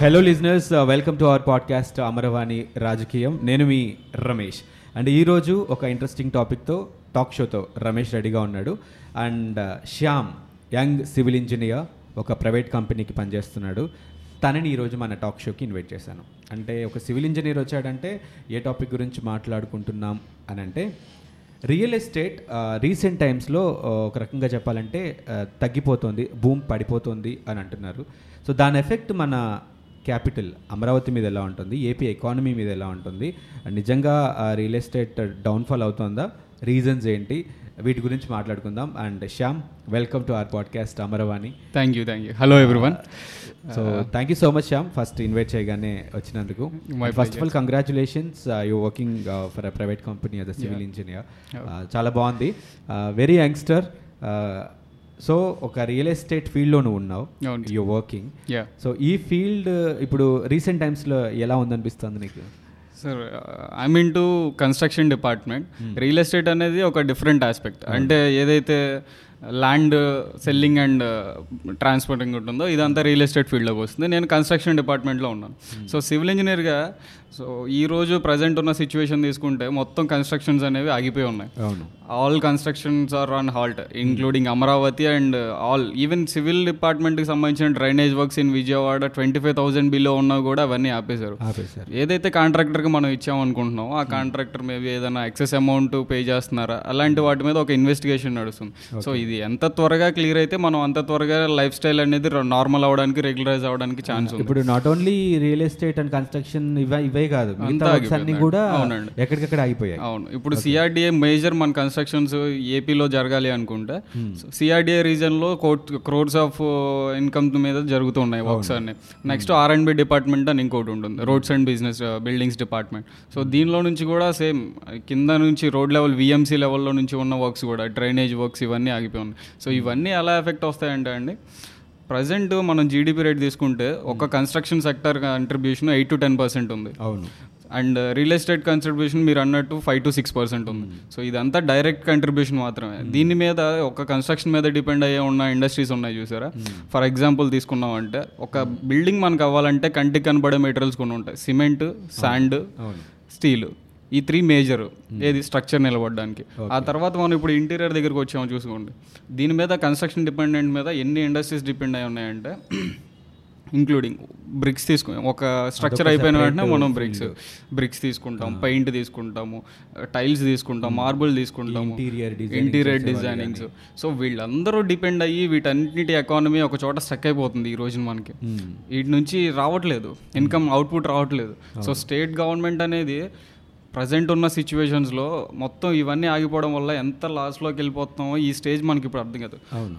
Hello listeners welcome to our podcast Amaravani రాజకీయం నేను మీ Ramesh. And ఈరోజు ఒక ఇంట్రెస్టింగ్ టాపిక్తో టాక్ షోతో రమేష్ రెడీగా ఉన్నాడు. And Shyam young civil engineer ఒక ప్రైవేట్ కంపెనీకి పనిచేస్తున్నాడు. తనని ఈరోజు మన టాక్ షోకి ఇన్వైట్ చేశాను. అంటే ఒక సివిల్ ఇంజనీర్ వచ్చాడంటే ఏ టాపిక్ గురించి మాట్లాడుకుంటున్నాం అని అంటే రియల్ ఎస్టేట్ రీసెంట్ టైమ్స్లో ఒక రకంగా చెప్పాలంటే uh, తగ్గిపోతుంది భూమి పడిపోతుంది అని అంటున్నారు. సో దాని ఎఫెక్ట్ మన క్యాపిటల్ అమరావతి మీద ఎలా ఉంటుంది ఏపీ ఎకానమీ మీద ఎలా ఉంటుంది నిజంగా రియల్ ఎస్టేట్ డౌన్ఫాల్ అవుతుందా రీజన్స్ ఏంటి వీటి గురించి మాట్లాడుకుందాం. And Shyam welcome to our podcast Amaravani. Thank you thank you hello everyone so thank you so much Shyam first invite చేయగానే వచ్చినందుకు. First of all congratulations you working for a private company as a civil engineer చాలా బాగుంది. Very youngster so ఒక real estate ఫీల్డ్లో నువ్వు ఉన్నావు. You working yeah so ఈ field ఇప్పుడు రీసెంట్ టైమ్స్లో ఎలా ఉందనిపిస్తుంది నీకు? Sir I mean to construction department real estate అనేది ఒక డిఫరెంట్ ఆస్పెక్ట్. అంటే ఏదైతే ల్యాండ్ సెల్లింగ్ అండ్ ట్రాన్స్పోర్టింగ్ ఉంటుందో ఇదంతా రియల్ ఎస్టేట్ ఫీల్డ్లోకి వస్తుంది. నేను కన్స్ట్రక్షన్ డిపార్ట్మెంట్లో ఉన్నాను. సో సివిల్ ఇంజనీర్గా సో ఈ రోజు ప్రజెంట్ ఉన్న సిచ్యువేషన్ తీసుకుంటే మొత్తం కన్స్ట్రక్షన్స్ అనేవి ఆగిపోయి ఉన్నాయి. All constructions are on halt including Amaravati and all even civil డిపార్ట్మెంట్కి సంబంధించిన drainage works in Vijayawada twenty five thousand below ఉన్నా కూడా అవన్నీ ఆపేశారు. ఏదైతే కాంట్రాక్టర్కి మనం ఇచ్చామనుకుంటున్నాం ఆ కాంట్రాక్టర్ మేబీ ఏదైనా ఎక్సెస్ అమౌంట్ పే చేస్తున్నారా? అలాంటి వాటి మీద ఒక ఇన్వెస్టిగేషన్ నడుస్తుంది. సో ఇది ఎంత త్వరగా క్లియర్ అయితే మనం అంత త్వరగా లైఫ్ స్టైల్ అనేది నార్మల్ అవడానికి రెగ్యులరైజ్ అవడానికి ఛాన్స్ ఉంది. ఇప్పుడు not only real estate and construction ఇవే ఇవే కాదు అన్ని. కూడా అవునండి. ఎక్కడికక్కడ ఆగిపోయాయి. అవును. ఇప్పుడు సిఆర్డిఏ మేజర్ మన కన్స్ట్రక్షన్స్ ఏపీలో జరగాలి అనుకుంటే సిఆర్డిఏ రీజన్లో కోట్ క్రోర్స్ ఆఫ్ ఇన్కమ్ మీద జరుగుతున్నాయి వర్క్స్ అన్ని. Next R and B department అని ఇంకోటి ఉంటుంది roads and business buildings department so దీనిలో నుంచి కూడా సేమ్ కింద నుంచి రోడ్ లెవెల్ విఎంసీ లెవెల్లో నుంచి ఉన్న వర్క్స్ కూడా డ్రైనేజ్ వర్క్స్ ఇవన్నీ ఆగిపోయి ఉన్నాయి సో ఇవన్నీ ఎలా ఎఫెక్ట్ వస్తాయంటే అండి ప్రజెంట్ మనం జీడిపి రేట్ తీసుకుంటే ఒక construction sector contribution eight to ten percent ఉంది. అవును. అండ్ రియల్ ఎస్టేట్ కంట్రిబ్యూషన్ మీరు అన్నట్టు ఫైవ్ టు సిక్స్ పర్సెంట్ ఉంది. సో ఇదంతా డైరెక్ట్ కంట్రిబ్యూషన్ మాత్రమే. దీని మీద ఒక కన్స్ట్రక్షన్ మీద డిపెండ్ అయ్యే ఉన్న ఇండస్ట్రీస్ ఉన్నాయి చూసారా? ఫర్ ఎగ్జాంపుల్ తీసుకున్నాం అంటే ఒక బిల్డింగ్ మనకు అవ్వాలంటే కంటికి కనబడే మెటీరియల్స్ కొన్ని ఉంటాయి. Cement sand steel. ఈ త్రీ మేజర్ ఏది స్ట్రక్చర్ నిలబడడానికి. ఆ తర్వాత మనం ఇప్పుడు ఇంటీరియర్ దగ్గరికి వచ్చాము చూసుకోండి. దీని మీద కన్స్ట్రక్షన్ డిపెండెంట్ మీద ఎన్ని ఇండస్ట్రీస్ డిపెండ్ అయి ఉన్నాయంటే ఇంక్లూడింగ్ బ్రిక్స్ తీసుకు ఒక స్ట్రక్చర్ అయిపోయిన వెంటనే మనం బ్రిక్స్ బ్రిక్స్ తీసుకుంటాం పెయింట్ తీసుకుంటాము టైల్స్ తీసుకుంటాం మార్బుల్ తీసుకుంటాము designing ఇంటీరియర్ డిజైనింగ్స్ సో వీళ్ళందరూ డిపెండ్ అయ్యి వీటన్నిటి ఎకానమీ ఒక చోట స్టక్ అయిపోతుంది ఈ రోజున మనకి. వీటి నుంచి రావట్లేదు. ఇన్కమ్ అవుట్పుట్ రావట్లేదు. సో స్టేట్ గవర్నమెంట్ అనేది ప్రజెంట్ ఉన్న సిచ్యువేషన్స్లో మొత్తం ఇవన్నీ ఆగిపోవడం వల్ల ఎంత లాస్లోకి వెళ్ళిపోతున్నామో ఈ స్టేజ్ మనకి ఇప్పుడు అర్థం కాదు. అవును.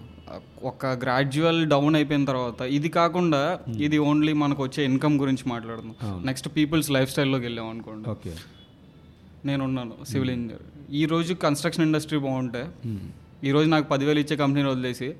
ఒక గ్రాడ్యువల్ డౌన్ అయిపోయిన తర్వాత ఇది కాకుండా ఇది ఓన్లీ మనకు వచ్చే ఇన్కమ్ గురించి మాట్లాడుతున్నాం నెక్స్ట్ పీపుల్స్ లైఫ్ స్టైల్లోకి వెళ్ళాం అనుకోండి. ఓకే. నేను ఉన్నాను సివిల్ ఇంజనీర్ ఈ రోజు కన్స్ట్రక్షన్ ఇండస్ట్రీ బాగుంటే ఈ రోజు నాకు పదివేలు ఇచ్చే కంపెనీని వదిలేసి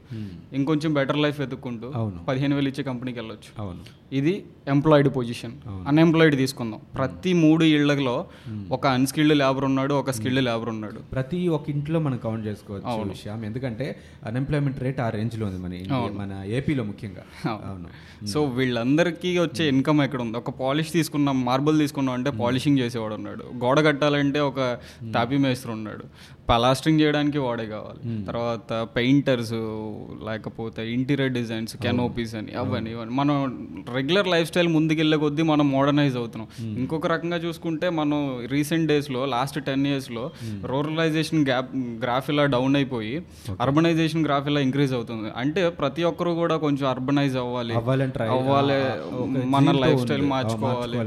ఇంకొంచెం బెటర్ లైఫ్ వెతుక్కుంటూ. పదిహేను వేలు ఇచ్చే కంపెనీకి వెళ్ళొచ్చు. అవును. ఇది ఎంప్లాయిడ్ పొజిషన్ అన్ఎంప్లాయిడ్ తీసుకుందాం. ప్రతి మూడు ఇళ్ళలో ఒక అన్స్కిల్డ్ లేబర్ ఉన్నాడు ఒక స్కిల్డ్ లేబర్ ఉన్నాడు. ప్రతి ఒక్క ఇంట్లో మనం కౌంట్ చేసుకోవచ్చు విషయం. ఎందుకంటే అన్ఎంప్లాయ్మెంట్ రేట్ ఆ రేంజ్లో ఉంది మన మన ఏపీలో ముఖ్యంగా. అవును. సో వీళ్ళందరికీ వచ్చే ఇన్కమ్ ఎక్కడ ఉంది ఒక పాలిష్ తీసుకున్నాం మార్బుల్ తీసుకున్నాం అంటే పాలిషింగ్ చేసేవాడు ఉన్నాడు. గోడ కట్టాలంటే ఒక టాపీ మేస్త్రి ఉన్నాడు. ప్లాస్టరింగ్ చేయడానికి వాడే కావాలి. తర్వాత పెయింటర్స్ లేకపోతే ఇంటీరియర్ డిజైన్స్ కెనోపీస్ అని అవన్నీ ఇవన్నీ. మనం రెగ్యులర్ లైఫ్ స్టైల్ ముందుకెళ్ళే కొద్దీ మనం మోడర్నైజ్ అవుతున్నాం. ఇంకొక రకంగా చూసుకుంటే మనం రీసెంట్ డేస్లో లాస్ట్ టెన్ ఇయర్స్లో రూరలైజేషన్ గ్యాప్ గ్రాఫ్ ఇలా డౌన్ అయిపోయి అర్బనైజేషన్ గ్రాఫ్ ఇలా ఇంక్రీజ్ అవుతుంది. అంటే ప్రతి ఒక్కరు కూడా కొంచెం అర్బనైజ్ అవ్వాలి. అవ్వాలి మన లైఫ్. స్టైల్ మార్చుకోవాలి.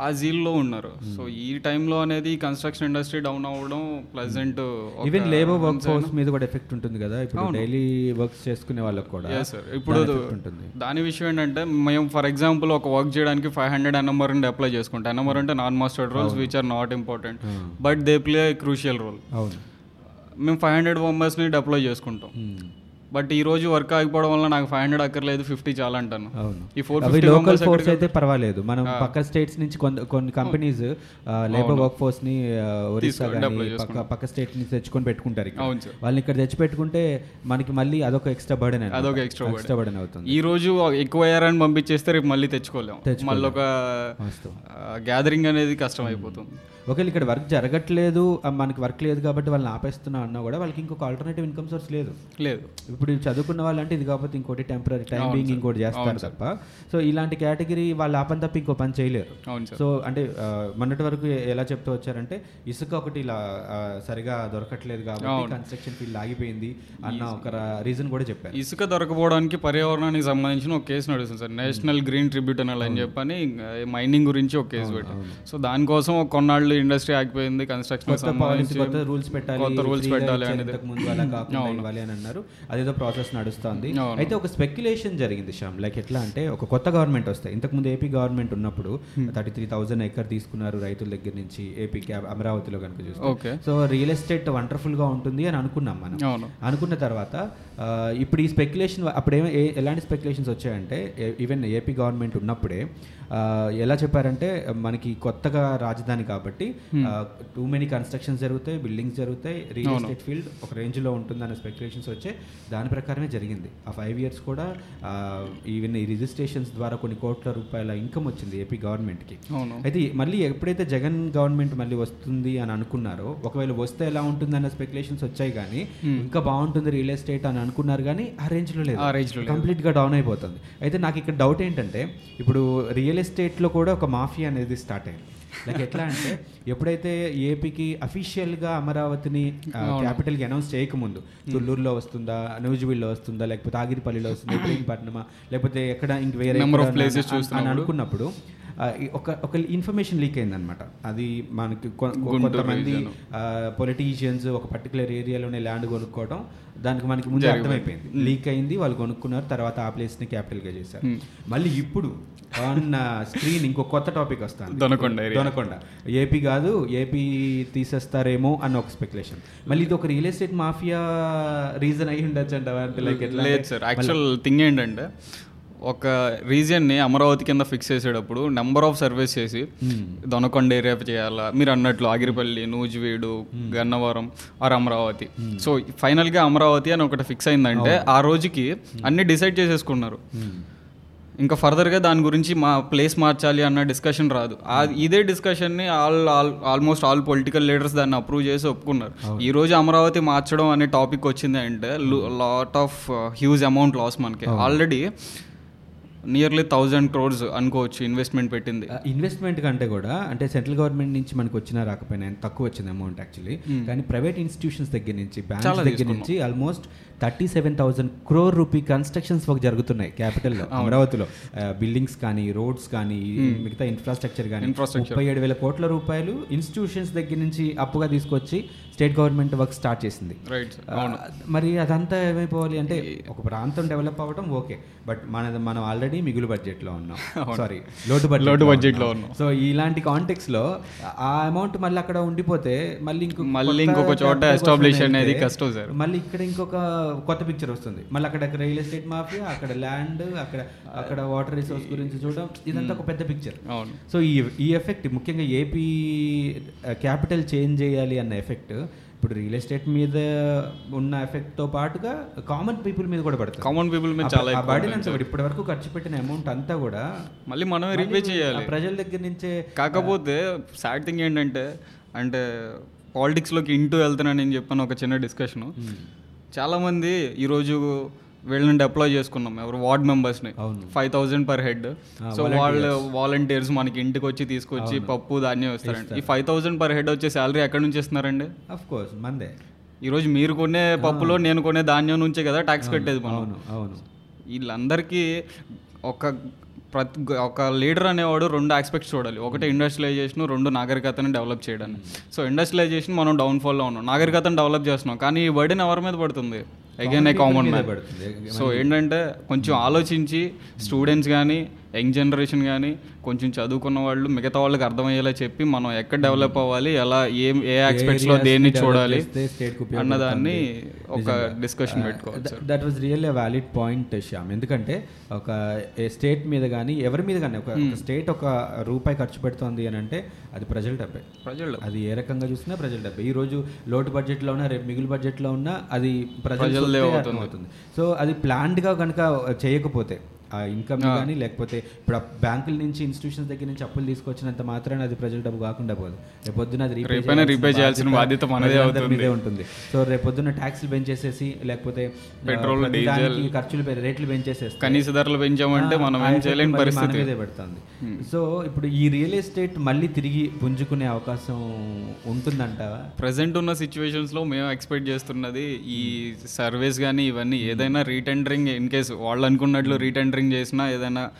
ఆ జీల్లో ఉన్నారు. సో ఈ టైంలో అనేది కన్స్ట్రక్షన్ ఇండస్ట్రీ డౌన్ అవ్వడం pleasant even labour work force మీద కూడా ఎఫెక్ట్ ఉంటుంది కదా? ఇప్పుడు డైలీ వర్క్స్ చేసుకునే వాళ్ళకి కూడా సార్ ఇప్పుడు దాని ఉంటుంది. దాని విషయం ఏంటంటే మేము ఫర్ ఎగ్జాంపుల్ ఒక వర్క్ చేయడానికి ఫైవ్ హండ్రెడ్ ఎన్ఎంఆర్ నుండి అప్లై చేసుకుంటాం. ఎన్ఎంఆర్ అంటే non mastered rolls which are not important but they play crucial role అవును. మేము ఫైవ్ హండ్రెడ్ మెంబర్స్ని అప్లై చేసుకుంటాం. బట్ ఈ రోజు వర్క్ ఆగిపోవడం వల్ల నాకు ఫైవ్ హండ్రెడ్ అక్కర్లేదు ఫిఫ్టీ చాలా అంటాను. అవును. ఈ ఫోర్ ఫిఫ్టీ లోకల్ ఫోర్స్ అయితే పర్వాలేదు. మనం పక్క స్టేట్స్ నుంచి కొంత కొన్ని కంపెనీస్ లేబర్ వర్క్ ఫోర్స్ని ఒరిస్సా కానీ పక్క పక్క స్టేట్ నుంచి తెచ్చుకొని పెట్టుకుంటారు వాళ్ళని ఇక్కడ తెచ్చి పెట్టుకుంటే మనకి మళ్ళీ అదొక ఎక్స్ట్రా బర్డెన్ అదొక burden. ఎక్స్ట్రా బర్డెన్ అవుతుంది. ఈ రోజు ఎక్కువ అయ్యారని పంపించేస్తే రేపు మళ్ళీ తెచ్చుకోలేము మళ్ళీ ఒక. గ్యాదరింగ్ అనేది కష్టం అయిపోతుంది ఒకవేళ ఇక్కడ వర్క్ జరగట్లేదు మనకి వర్క్ లేదు కాబట్టి వాళ్ళని ఆపేస్తున్నా అన్నా కూడా వాళ్ళకి ఇంకొక ఆల్టర్నేటివ్ ఇన్కమ్ సోర్స్ లేదు. లేదు. ఇప్పుడు చదువుకున్న వాళ్ళంటే ఇది కాకపోతే ఇంకోటి టెంపరీ టైం బీయింగ్ ఇంకోటి చేస్తారు తప్ప. సో ఇలాంటి కేటగిరీ వాళ్ళు ఆపని తప్ప ఇంకో పని చేయలేరు. సో అంటే మొన్నటి వరకు ఎలా చెప్తూ వచ్చారంటే ఇసుక ఒకటి ఇలా సరిగా దొరకట్లేదు కాబట్టి కన్స్ట్రక్షన్ ఫీల్డ్ ఆగిపోయింది అన్న ఒక రీజన్ కూడా చెప్పారు. ఇసుక దొరకపోవడానికి పర్యావరణానికి సంబంధించిన ఒక కేసు నడుస్తుంది సార్. నేషనల్ గ్రీన్ ట్రిబ్యూటనల్ అని చెప్పని మైనింగ్ గురించి ఒక కేసు పెట్టారు. సో దానికోసం ఒక కొన్నాళ్ళు ఇండస్ట్రీ ఆగిపోయింది కన్స్ట్రక్షన్ రూల్స్ పెట్టాలి freeగా పెట్టాలి అనేది. ఇంతకు ముందు అలా కాకుండా ఇవ్వాలి అని అన్నారు. అదేదో ప్రాసెస్ నడుస్తుంది. అయితే ఒక స్పెక్యులేషన్ జరిగింది శ్యామ్. లైక్ ఎట్లా అంటే ఒక కొత్త గవర్నమెంట్ వస్తాయి ఇంతకు ముందు ఏపీ గవర్నమెంట్ ఉన్నప్పుడు థర్టీ త్రీ థౌసండ్ ఎకర్ తీసుకున్నారు రైతుల దగ్గర నుంచి ఏపీ క్యాబ్ అమరావతిలో కనుక చూస్తే. సో రియల్ ఎస్టేట్ వండర్ఫుల్గా ఉంటుంది అని అనుకున్నాం మనం. అనుకున్న తర్వాత ఇప్పుడు ఈ స్పెక్యులేషన్ అప్పుడు ఏమ ఎలాంటి స్పెక్యులేషన్స్ వచ్చాయంటే ఈవెన్ ఏపీ గవర్నమెంట్ ఉన్నప్పుడే ఎలా చెప్పారంటే మనకి కొత్తగా రాజధాని కాబట్టి టూ మెనీ కన్స్ట్రక్షన్స్ జరుగుతాయి బిల్డింగ్స్ జరుగుతాయి రియల్ ఎస్టేట్ ఫీల్డ్ ఒక రేంజ్లో ఉంటుంది అనే స్పెక్యులేషన్స్ వచ్చే దాని ప్రకారమే జరిగింది. ఆ ఫైవ్ ఇయర్స్ కూడా ఈవెన్ ఈ రిజిస్ట్రేషన్స్ ద్వారా కొన్ని కోట్ల రూపాయల ఇన్కమ్ వచ్చింది ఏపీ గవర్నమెంట్కి అయితే మళ్ళీ ఎప్పుడైతే జగన్ గవర్నమెంట్ మళ్ళీ వస్తుంది అని అనుకున్నారో ఒకవేళ వస్తే ఎలా ఉంటుంది అన్న స్పెక్యులేషన్స్ వచ్చాయి కానీ ఇంకా బాగుంటుంది రియల్ ఎస్టేట్ అని అనుకున్నారు కానీ ఆ రేంజ్లో లేదు. ఆ range లో కంప్లీట్గా డౌన్ అయిపోతుంది. అయితే నాకు ఇక్కడ డౌట్ ఏంటంటే ఇప్పుడు రియల్ ఎస్టేట్లో కూడా ఒక మాఫియా అనేది స్టార్ట్ అయింది. లైక్ ఎట్లా అంటే ఎప్పుడైతే ఏపీకి అఫీషియల్గా అమరావతిని క్యాపిటల్కి అనౌన్స్ చేయకముందు తుళ్ళూరులో వస్తుందా నూజివీడ్లో వస్తుందా లేకపోతే ఆగిరిపల్లిలో వస్తుందా ఇబ్రహీంపట్నమా లేకపోతే ఎక్కడ ఇంక వేరే అనుకున్నప్పుడు ఒక ఒక ఇన్ఫర్మేషన్ లీక్ అయిందనమాట అది మనకి కొంతమంది పొలిటీషియన్స్ ఒక పర్టికులర్ ఏరియాలోనే ల్యాండ్ కొనుక్కోవడం దానికి మనకి ముందే అర్థమైపోయింది. లీక్ అయింది వాళ్ళు కొనుక్కున్నారు తర్వాత ఆ ప్లేస్ని క్యాపిటల్గా చేశారు. మళ్ళీ ఇప్పుడు ఆన్ స్క్రీన్ ఇంకో కొత్త టాపిక్ వస్తుంది. దొనకొండ. దొనకొండ. ఏపీ కాదు ఏపీ తీసేస్తారేమో అన్న ఒక స్పెక్యులేషన్ మళ్ళీ ఇది ఒక రియల్ ఎస్టేట్ మాఫియా రీజన్ అయి ఉండొచ్చు అంటే లైక్ లేదు సార్ యాక్చువల్ థింగ్ ఏంటంటే ఒక రీజియన్ని అమరావతి కింద ఫిక్స్ చేసేటప్పుడు నెంబర్ ఆఫ్ సర్వేస్ చేసి దొనకొండ ఏరియా చేయాలా? మీరు అన్నట్లు ఆగిరిపల్లి నూజివీడు గన్నవరం ఆర్ అమరావతి. సో ఫైనల్గా అమరావతి అని ఒకటి ఫిక్స్ అయిందంటే ఆ రోజుకి అన్ని డిసైడ్ చేసేసుకున్నారు. ఇంకా ఫర్దర్గా దాని గురించి మా ప్లేస్ మార్చాలి అన్న డిస్కషన్ రాదు. ఇదే డిస్కషన్ని all all almost all political leaders దాన్ని అప్రూవ్ చేసి ఒప్పుకున్నారు. ఈ రోజు అమరావతి మార్చడం అనే టాపిక్ వచ్చింది అంటే lot of huge amount loss మనకి. ఆల్రెడీ నియర్లీ థౌజండ్ క్రోర్స్ అనుకోవచ్చు ఇన్వెస్ట్మెంట్ పెట్టింది. ఇన్వెస్ట్మెంట్ కంటే కూడా అంటే సెంట్రల్ గవర్నమెంట్ నుంచి మనకు వచ్చినా రాకపోయినా తక్కువ వచ్చింది అమౌంట్ యాక్చువల్లీ కానీ ప్రైవేట్ ఇన్స్టిట్యూషన్స్ దగ్గర నుంచి బ్యాంక్స్ దగ్గర నుంచి almost thirty seven thousand crore rupee constructions work జరుగుతున్నాయి క్యాపిటల్లో అమరావతిలో. బిల్డింగ్స్ కానీ రోడ్స్ కానీ మిగతా ఇన్ఫ్రాస్ట్రక్చర్ కానీ. ముప్పై ఏడు వేల కోట్ల రూపాయలు ఇన్స్టిట్యూషన్స్ దగ్గర నుంచి అప్పుగా తీసుకొచ్చి స్టేట్ గవర్నమెంట్ వర్క్ స్టార్ట్ చేసింది. మరి అదంతా ఏమైపోవాలి అంటే ఒక ప్రాంతం డెవలప్ అవ్వడం ఓకే. బట్ మన మనం ఆల్రెడీ మిగులు బడ్జెట్లో ఉన్నాం సారీ లోటు బడ్జెట్ లోటు budget లో ఉన్నాం. సో ఇలాంటి కాంటెక్స్లో ఆ అమౌంట్ మళ్ళీ అక్కడ ఉండిపోతే మళ్ళీ ఇంకొక మళ్ళీ ఇంకొక చోట వెళ్తే అనేది కష్టం సార్. మళ్ళీ ఇక్కడ ఇంకొక కొత్త పిక్చర్ వస్తుంది. మళ్ళీ అక్కడ రియల్ ఎస్టేట్ మాఫియా అక్కడ ల్యాండ్ అక్కడ అక్కడ వాటర్ రిసోర్స్ గురించి చూడడం ఇదంతా ఒక పెద్ద పిక్చర్ సో ఈ ఈ ఎఫెక్ట్ ముఖ్యంగా ఏపీ క్యాపిటల్ చేంజ్ చేయాలి అన్న ఎఫెక్ట్ ఇప్పుడు రియల్ ఎస్టేట్ మీద ఉన్న ఎఫెక్ట్తో పాటుగా కామన్ పీపుల్ మీద కూడా పడుతుంది. కామన్ పీపుల్ మీద చాలా ఆ ఎక్కువ బర్డెన్ అంతా కూడా ఇప్పటి వరకు ఖర్చు పెట్టిన అమౌంట్ అంతా కూడా మళ్ళీ మనమే రీపే చేయాలి. ప్రజల దగ్గర నుంచే కాకపోతే సాడ్ థింగ్ ఏంటంటే అంటే పాలిటిక్స్లోకి ఇంటూ వెళ్తున్నాను నేను చెప్పాను ఒక చిన్న డిస్కషను చాలామంది ఈరోజు వీళ్ళని డెప్లాయ్ చేసుకున్నాం. ఎవరు వార్డ్ మెంబర్స్ని. Five thousand per head so వాళ్ళు వాలంటీర్స్ మనకి ఇంటికి వచ్చి తీసుకొచ్చి పప్పు ధాన్యం ఇస్తారండి ఈ ఫైవ్ థౌసండ్ పర్ హెడ్ వచ్చే శాలరీ ఎక్కడి నుంచి ఇస్తున్నారండి? అఫ్ కోర్స్ మందే. ఈరోజు మీరు కొనే పప్పులో నేను కొనే ధాన్యం నుంచే కదా ట్యాక్స్ కట్టేది మనం. వీళ్ళందరికీ ఒక ప్రతి ఒక లీడర్ అనేవాడు రెండు ఆస్పెక్ట్స్ చూడాలి. ఒకటి ఇండస్ట్రియలైజేషన్ రెండు నాగరికతను డెవలప్ చేయడానికి సో ఇండస్ట్రియలైజేషన్ మనం డౌన్ఫాల్లో ఉన్నాం. నాగరికతను డెవలప్ చేస్తున్నాం. కానీ ఈ బర్డెన్ ఎవరి మీద పడుతుంది? Again a common man so ఏంటంటే కొంచెం ఆలోచించి స్టూడెంట్స్ కానీ యంగ్ జనరేషన్ కానీ కొంచెం చదువుకున్న వాళ్ళు మిగతా వాళ్ళకి అర్థమయ్యేలా చెప్పి మనం ఎక్కడ డెవలప్ అవ్వాలి ఎలా ఏం ఏ ఆస్పెక్ట్స్లో దేన్ని చూడాలి. అన్నదాన్ని ఒక. డిస్కషన్ పెట్టుకోవచ్చు. That was real valid point Shyam ఎందుకంటే ఒక స్టేట్ మీద కానీ ఎవరి మీద కానీ ఒక స్టేట్ ఒక రూపాయి ఖర్చు పెడుతోంది అని అంటే అది ప్రజల డబ్బే. ప్రజలు అది ఏ రకంగా చూసినా ప్రజల డబ్బే. ఈ రోజు లోటు బడ్జెట్లో ఉన్నా రేపు మిగులు బడ్జెట్లో ఉన్నా అది ప్రజల అవుతుంది. సో అది ప్లాన్డ్గా కనుక చేయకపోతే ఆ ఇన్కమ్ కానీ లేకపోతే ఇప్పుడు బ్యాంకుల నుంచి ఇన్స్టిట్యూషన్స్ దగ్గర నుంచి అప్పులు తీసుకొచ్చినంత మాత్రాన అది ప్రజల డబ్బు కాకుండా పోదు. రేపు పొద్దున అది repay చేయాల్సిన బాధ్యత మనదే ఉంటుంది. సో రేపు పొద్దున్న ట్యాక్స్లు పెంచేసేసి లేకపోతే పెట్రోల్, డీజిల్. ఖర్చులు రేట్లు పెంచేసేస్తే కనీస ధరలు పెంచామంటే మనం ఏం చేయలేని పరిస్థితి. పడుతుంది. సో ఇప్పుడు ఈ రియల్ ఎస్టేట్ మళ్ళీ తిరిగి పుంజుకునే అవకాశం ఉంటుందంటావా? ప్రజెంట్ ఉన్న సిచ్యువేషన్స్లో మేము ఎక్స్పెక్ట్ చేస్తున్నది ఈ సర్వీస్ కానీ ఇవన్నీ ఏదైనా రీటెండరింగ్ ఇన్ కేసు వాళ్ళు అనుకున్నట్లు రీటెండరింగ్ చేసినా ఏదైనా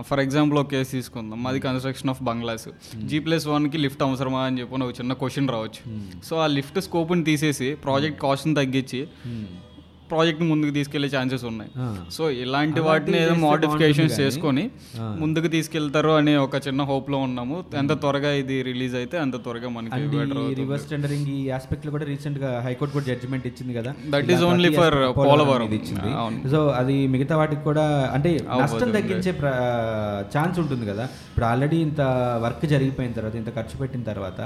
ఫర్ ఎగ్జాంపుల్ ఒక కేసు తీసుకుందాం. మాది construction of bungalows. G plus వన్కి లిఫ్ట్ అవసరమా అని చెప్పి ఒక చిన్న క్వశ్చన్ రావచ్చు. సో ఆ లిఫ్ట్ స్కోప్ని తీసేసి ప్రాజెక్ట్ కాస్ట్ని తగ్గించి ప్రాజెక్ట్ ముందుకు తీసుకెళ్ళే ఛాన్సెస్ ఉన్నాయి. సో ఇలాంటి వాటిని ఏదో మోడిఫికేషన్స్ చేసుకొని. ముందుకు తీసుకెళ్తారు అనే ఒక చిన్న hope లో ఉన్నాము ఎంత త్వరగా ఇది రిలీజ్ అయితే అంత త్వరగా మనకి. రివర్స్ టెండరింగ్ ఈ ఆస్పెక్ట్లో కూడా రీసెంట్గా హైకోర్టు కూడా జడ్జిమెంట్ ఇచ్చింది కదా only ప్రతి for aspect పోలవరం. ఇచ్చింది. సో అది మిగతా వాటికి కూడా అంటే నష్టం. తగ్గించే ఛాన్స్ ఉంటుంది కదా ఇప్పుడు ఆల్రెడీ ఇంత వర్క్ జరిగిపోయిన తర్వాత ఇంత ఖర్చు పెట్టిన తర్వాత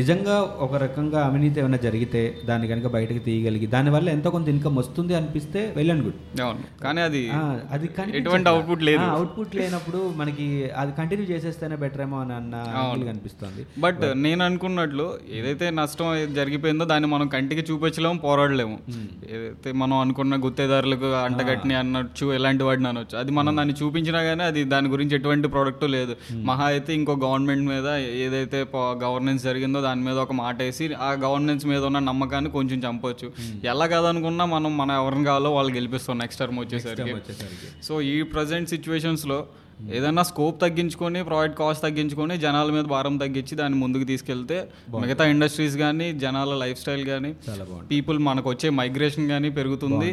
నిజంగా ఒక రకంగా అవినీతి ఏమైనా జరిగితే దాన్ని కనుక బయటకు తీయగలిగి దానివల్ల ఎంతో కొంత ఇన్కమ్ వస్తుంది అనిపిస్తే వెల్ అండ్ గుడ్ కానీ అది అది ఎటువంటి అవుట్పుట్ లేదు. అవుట్పుట్ లేనప్పుడు మనకి అది కంటిన్యూ చేసేస్తేనే బెటర్ ఏమో అని అన్న కనిపిస్తుంది బట్ నేను అనుకున్నట్లు ఏదైతే నష్టం జరిగిపోయిందో దాన్ని మనం కంటికి చూపించలేము పోరాడలేము. ఏదైతే మనం అనుకున్న గుత్తేదారులకు అంటగట్టిని అనొచ్చు ఎలాంటి వాటిని అనొచ్చు. అది మనం దాన్ని చూపించినా కానీ అది దాని గురించి ఎటువంటి ప్రోడక్ట్ లేదు. మహా అయితే ఇంకో గవర్నమెంట్ మీద ఏదైతే గవర్నెన్స్ జరిగిందో దాని మీద ఒక మాట వేసి ఆ గవర్నెన్స్ మీద ఉన్న నమ్మకాన్ని కొంచెం చంపొచ్చు. ఎలా కాదనుకున్నా మనం మనం ఎవరిని కావాలో వాళ్ళు గెలిపిస్తాం నెక్స్ట్ టర్మ్ వచ్చేసరికి. సో ఈ ప్రజెంట్ సిచ్యువేషన్స్లో ఏదైనా స్కోప్ తగ్గించుకొని ప్రాజెక్ట్ కాస్ట్ తగ్గించుకొని జనాల మీద భారం తగ్గించి దాన్ని ముందుకు తీసుకెళ్తే మిగతా ఇండస్ట్రీస్ కానీ జనాల లైఫ్ స్టైల్ కానీ పీపుల్ మనకు వచ్చే మైగ్రేషన్ కానీ పెరుగుతుంది.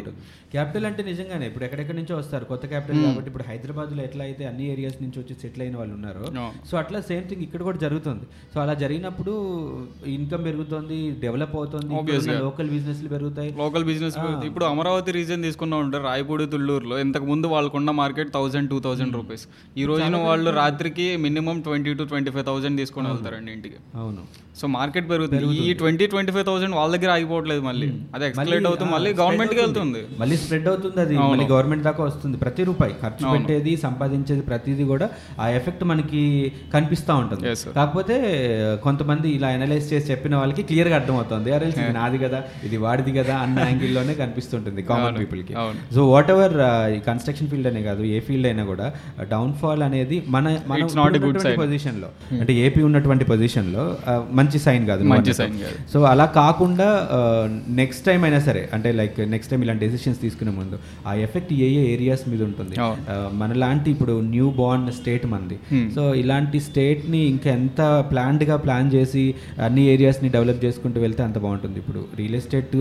క్యాపిటల్ అంటే నిజంగానే ఇప్పుడు ఎక్కడెక్కడి నుంచో వస్తారు కొత్త క్యాపిటల్ కాబట్టి ఇప్పుడు హైదరాబాద్లో ఎట్లా అయితే అన్ని ఏరియాస్ నుంచి వచ్చి సెటిల్ అయిన వాళ్ళు ఉన్నారో. సో అట్లా సేమ్ థింగ్ ఇక్కడ కూడా జరుగుతుంది. సో అలా జరిగినప్పుడు ఇన్కమ్ పెరుగుతుంది డెవలప్ అవుతుంది లోకల్ బిజినెస్లు పెరుగుతాయి. లోకల్ బిజినెస్ ఇప్పుడు అమరావతి రీజన్ తీసుకున్నా ఉంటే రాయపూడి తుళ్ళూరులో ఇంతకు ముందు వాళ్ళకున్న market thousand two thousand rupees ఈ రోజున వాళ్ళు రాత్రికి minimum twenty to twenty five thousand తీసుకొని వెళ్తారండి ఇంటికి. అవును. సో మార్కెట్ పెరుగుతుంది. ఈ ట్వంటీ ట్వంటీ ఫైవ్ థౌసండ్ వాళ్ళ దగ్గర ఆగిపోవట్లేదు మళ్ళీ. అది ఎక్స్ప్లెయిట్ అవుతుంది మళ్ళీ గవర్నమెంట్కి వెళ్తుంది. మళ్ళీ స్ప్రెడ్ అవుతుంది అది మళ్ళీ గవర్నమెంట్ దాకా వస్తుంది. ప్రతి రూపాయి ఖర్చు పెట్టేది సంపాదించేది ప్రతిదీ కూడా ఆ ఎఫెక్ట్ మనకి కనిపిస్తూ ఉంటుంది. కాకపోతే కొంతమంది ఇలా అనలైజ్ చేసి చెప్పిన వాళ్ళకి క్లియర్గా అర్థమవుతుంది. అరే ఇది నాది కదా ఇది వాడిది కదా అన్న యాంగిల్లోనే కనిపిస్తుంటుంది కామన్ పీపుల్కి. సో వాట్ ఎవర్ ఈ కన్స్ట్రక్షన్ ఫీల్డ్ అనే కాదు ఏ ఫీల్డ్ అయినా కూడా డౌన్ ఫాల్ అనేది మన మన It's not a good sign. పొజిషన్లో. అంటే ఏపీ ఉన్నటువంటి పొజిషన్లో మంచి సైన్ కాదు మంచి కాదు. సో అలా కాకుండా నెక్స్ట్ టైం అయినా సరే అంటే లైక్ నెక్స్ట్ టైం ఇలాంటి డెసిషన్స్ తీసుకునే ముందు. ఆ ఎఫెక్ట్ ఏ ఏ ఏరియాస్ మీద ఉంటుంది. అవును. ఆ, మనలాంటి ఇప్పుడు న్యూ బార్న్ స్టేట్ మంది. సో ఇలాంటి స్టేట్ని ఇంకా ఎంత ప్లాన్డ్గా ప్లాన్ చేసి అన్ని ఏరియాస్ని డెవలప్ చేసుకుంటూ వెళ్తే అంత బాగుంటుంది. ఇప్పుడు రియల్ ఎస్టేట్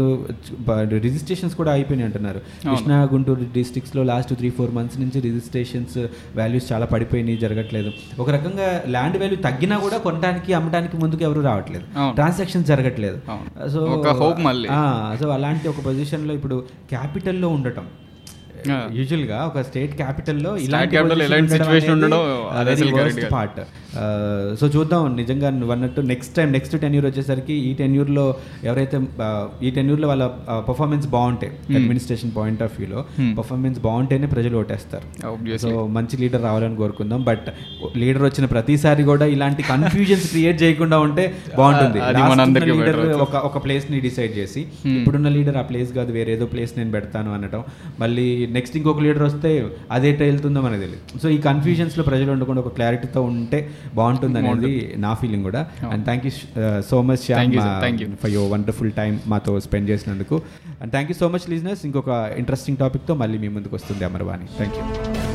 రిజిస్ట్రేషన్స్ కూడా అయిపోయినాయి అంటున్నారు. కృష్ణా గుంటూరు డిస్ట్రిక్ట్స్లో లాస్ట్ త్రీ ఫోర్ మంత్స్ నుంచి రిజిస్ట్రేషన్స్ వాల్యూస్ చాలా పడిపోయినాయి జరగట్లేదు. ఒక రకంగా ల్యాండ్ వాల్యూ తగ్గినా కూడా కొనడానికి అమ్మడానికి ముందుకు ఎవరు రావట్లేదు. ట్రాన్సాక్షన్స్ జరగట్లేదు. సో. సో అలాంటి ఒక పొజిషన్లో ఇప్పుడు క్యాపిటల్లో ఉండటం. యూజువల్గా ఒక స్టేట్ క్యాపిటల్లో capital ఇలాంటి. పార్ట్ సో చూద్దాం నిజంగా నువ్వు అన్నట్టు నెక్స్ట్ టైం నెక్స్ట్ టెన్యూర్ వచ్చేసరికి ఈ టెన్యూర్లో ఎవరైతే uh, ఈ టెన్యూర్లో వాళ్ళ పర్ఫార్మెన్స్ బాగుంటే అడ్మినిస్ట్రేషన్ పాయింట్ ఆఫ్ వ్యూలో పర్ఫార్మెన్స్ బాగుంటేనే ప్రజలు ఓటేస్తారు. సో మంచి లీడర్ రావాలని కోరుకుందాం బట్ లీడర్ వచ్చిన ప్రతిసారి కూడా ఇలాంటి కన్ఫ్యూజన్స్ క్రియేట్ చేయకుండా ఉంటే బాగుంటుంది. better ఒక ఒక ప్లేస్ని డిసైడ్ చేసి ఇప్పుడున్న లీడర్ ఆ ప్లేస్ కాదు వేరే ఏదో ప్లేస్ నేను పెడతాను అనటం మళ్ళీ నెక్స్ట్ ఇంకొక లీడర్ వస్తే అదే వెళ్తుందో మనకు తెలియదు సో ఈ కన్ఫ్యూజన్స్లో ప్రజలు ఉండకుండా ఒక క్లారిటీతో ఉంటే బాగుంటుంది అనేది నా ఫీలింగ్ కూడా. And thank you so much. For your wonderful time మాతో స్పెండ్ చేసినందుకు. And thank you so much listeners ఇంకొక ఇంట్రెస్టింగ్ టాపిక్తో మళ్ళీ మీ ముందుకు వస్తుంది అమర్వాణి. Thank you